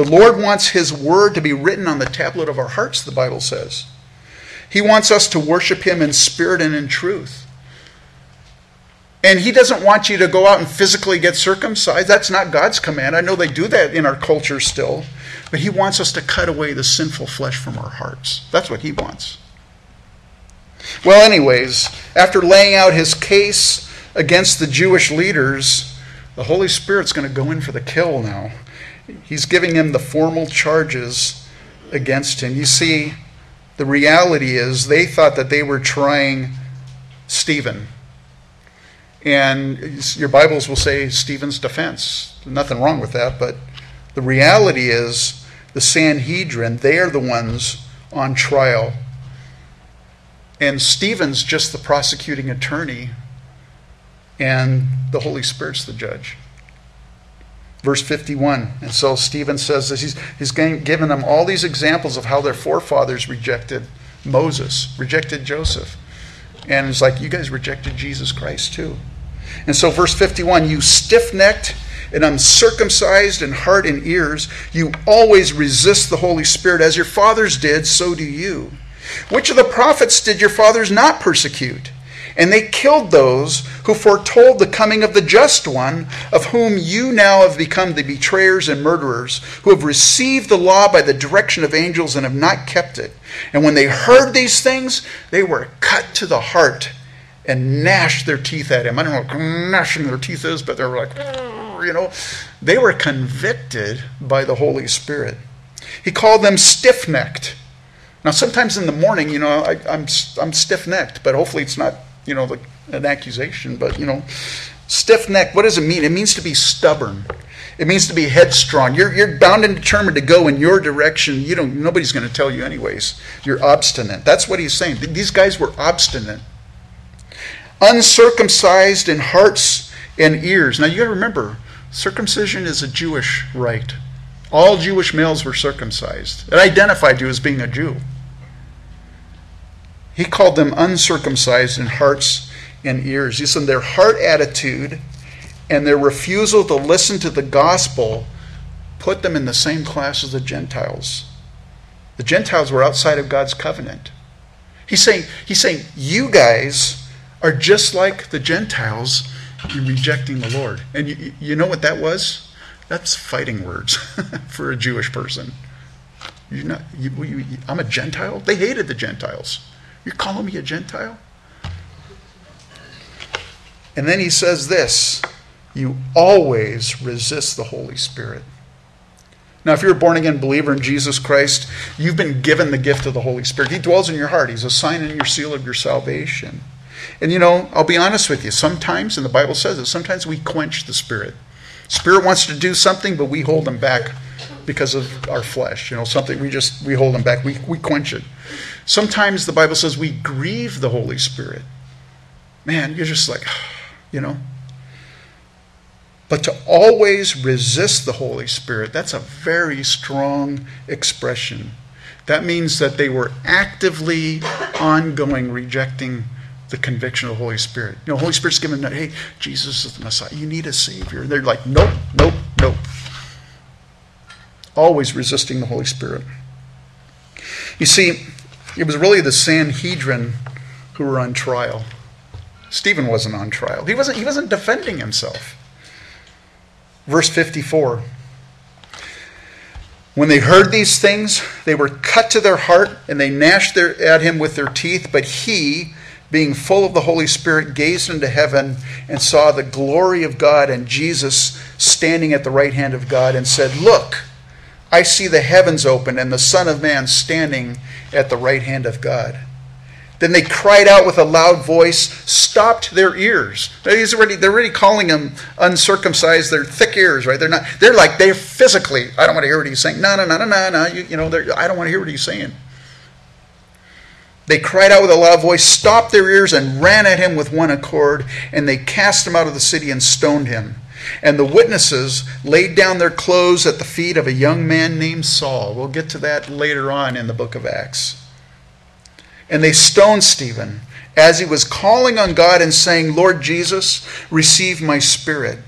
[SPEAKER 2] The Lord wants His word to be written on the tablet of our hearts, the Bible says. He wants us to worship Him in spirit and in truth. And He doesn't want you to go out and physically get circumcised. That's not God's command. I know they do that in our culture still. But He wants us to cut away the sinful flesh from our hearts. That's what He wants. Well, anyways, after laying out His case against the Jewish leaders, the Holy Spirit's going to go in for the kill now. He's giving him the formal charges against him. You see, the reality is they thought that they were trying Stephen. And your Bibles will say Stephen's defense. Nothing wrong with that, but the reality is the Sanhedrin, they are the ones on trial. And Stephen's just the prosecuting attorney, and the Holy Spirit's the judge. Verse 51. And so Stephen says this. He's, he's given them all these examples of how their forefathers rejected Moses, rejected Joseph. And it's like, you guys rejected Jesus Christ too. And so, verse 51 you stiff necked and uncircumcised in heart and ears, you always resist the Holy Spirit. As your fathers did, so do you. Which of the prophets did your fathers not persecute? And they killed those who foretold the coming of the just one, of whom you now have become the betrayers and murderers, who have received the law by the direction of angels and have not kept it. And when they heard these things, they were cut to the heart and gnashed their teeth at him. I don't know what gnashing their teeth is, but they were like, you know, they were convicted by the Holy Spirit. He called them stiff necked. Now, sometimes in the morning, you know, I, I'm, I'm stiff necked, but hopefully it's not you know, the, an accusation, but, you know, stiff neck, what does it mean? It means to be stubborn. It means to be headstrong. You're, you're bound and determined to go in your direction. You don't, nobody's going to tell you anyways. You're obstinate. That's what he's saying. These guys were obstinate. Uncircumcised in hearts and ears. Now you got to remember, circumcision is a Jewish rite. All Jewish males were circumcised. It identified you as being a Jew. He called them uncircumcised in hearts and ears. He said their heart attitude and their refusal to listen to the gospel put them in the same class as the Gentiles. The Gentiles were outside of God's covenant. He's saying, he's saying you guys are just like the Gentiles in rejecting the Lord. And you, you know what that was? That's fighting words [LAUGHS] for a Jewish person. You're not, you, you, I'm a Gentile? They hated the Gentiles. You're calling me a Gentile? And then he says this you always resist the Holy Spirit. Now, if you're a born again believer in Jesus Christ, you've been given the gift of the Holy Spirit. He dwells in your heart, He's a sign and your seal of your salvation. And you know, I'll be honest with you, sometimes, and the Bible says it, sometimes we quench the Spirit. Spirit wants to do something, but we hold him back because of our flesh. You know, something we just we hold him back. We we quench it. Sometimes the Bible says we grieve the Holy Spirit. Man, you're just like, [SIGHS] you know. But to always resist the Holy Spirit, that's a very strong expression. That means that they were actively, ongoing rejecting the conviction of the Holy Spirit. You know, Holy Spirit's given that, hey, Jesus is the Messiah. You need a Savior. And they're like, nope, nope, nope. Always resisting the Holy Spirit. You see, it was really the Sanhedrin who were on trial. Stephen wasn't on trial. He wasn't, he wasn't defending himself. Verse 54 When they heard these things, they were cut to their heart, and they gnashed their, at him with their teeth. But he, being full of the Holy Spirit, gazed into heaven and saw the glory of God and Jesus standing at the right hand of God, and said, Look, I see the heavens open and the Son of Man standing at the right hand of God. Then they cried out with a loud voice, stopped their ears. He's already, they're already calling them uncircumcised. They're thick ears, right? They're not. They're like they're physically. I don't want to hear what he's saying. No, no, no, no, no, no. You, you know, I don't want to hear what he's saying. They cried out with a loud voice, stopped their ears, and ran at him with one accord. And they cast him out of the city and stoned him. And the witnesses laid down their clothes at the feet of a young man named Saul. We'll get to that later on in the book of Acts. And they stoned Stephen as he was calling on God and saying, Lord Jesus, receive my spirit.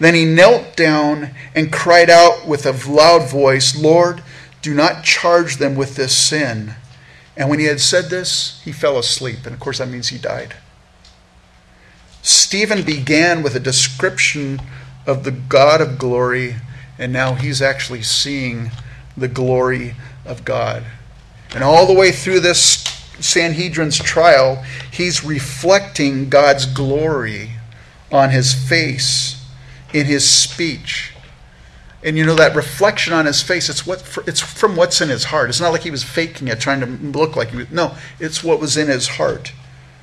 [SPEAKER 2] Then he knelt down and cried out with a loud voice, Lord, do not charge them with this sin. And when he had said this, he fell asleep. And of course, that means he died. Stephen began with a description of the God of glory, and now he's actually seeing the glory of God. And all the way through this Sanhedrin's trial, he's reflecting God's glory on his face, in his speech. And you know that reflection on his face, it's what it's from what's in his heart. It's not like he was faking it, trying to look like he was. No, it's what was in his heart.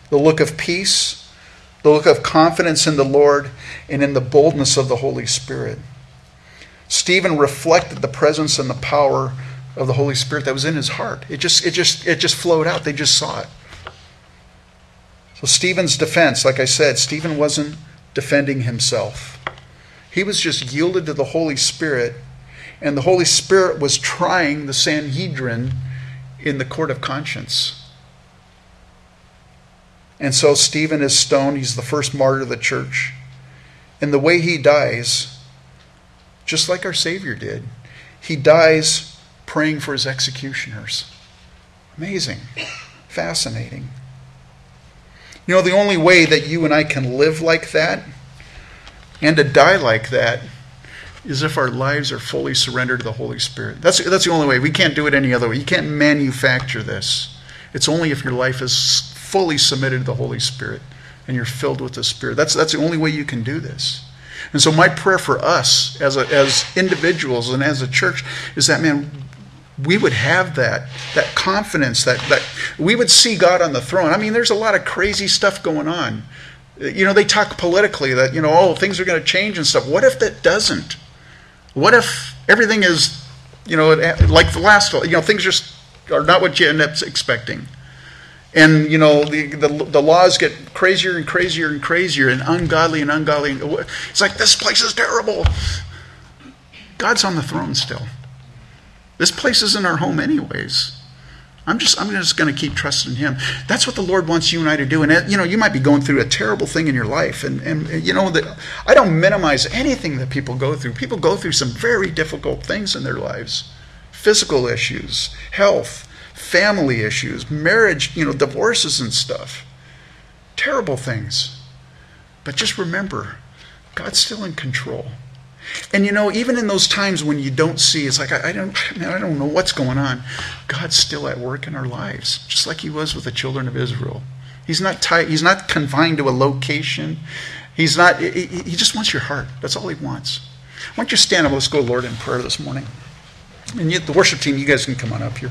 [SPEAKER 2] The look of peace, the look of confidence in the Lord, and in the boldness of the Holy Spirit. Stephen reflected the presence and the power of the Holy Spirit that was in his heart. It just, it just, it just flowed out. They just saw it. So Stephen's defense, like I said, Stephen wasn't defending himself. He was just yielded to the Holy Spirit, and the Holy Spirit was trying the Sanhedrin in the court of conscience. And so Stephen is stoned. He's the first martyr of the church. And the way he dies, just like our Savior did, he dies praying for his executioners. Amazing. Fascinating. You know, the only way that you and I can live like that and to die like that is if our lives are fully surrendered to the Holy Spirit. That's, that's the only way. We can't do it any other way. You can't manufacture this. It's only if your life is fully submitted to the Holy Spirit and you're filled with the Spirit. That's, that's the only way you can do this. And so, my prayer for us as, a, as individuals and as a church is that, man, we would have that that confidence that that we would see God on the throne. I mean, there's a lot of crazy stuff going on. You know, they talk politically that you know, oh, things are going to change and stuff. What if that doesn't? What if everything is, you know, like the last, you know, things just are not what you end up expecting, and you know, the the, the laws get crazier and crazier and crazier and ungodly and ungodly. It's like this place is terrible. God's on the throne still. This place isn't our home, anyways. I'm just I'm just going to keep trusting Him. That's what the Lord wants you and I to do. And uh, you know, you might be going through a terrible thing in your life, and and you know that I don't minimize anything that people go through. People go through some very difficult things in their lives, physical issues, health, family issues, marriage, you know, divorces and stuff. Terrible things. But just remember, God's still in control. And you know, even in those times when you don't see, it's like I, I don't, man, I don't know what's going on. God's still at work in our lives, just like He was with the children of Israel. He's not tied. He's not confined to a location. He's not. He, he just wants your heart. That's all He wants. Why don't you stand up? Let's go, Lord, in prayer this morning. And the worship team, you guys can come on up here.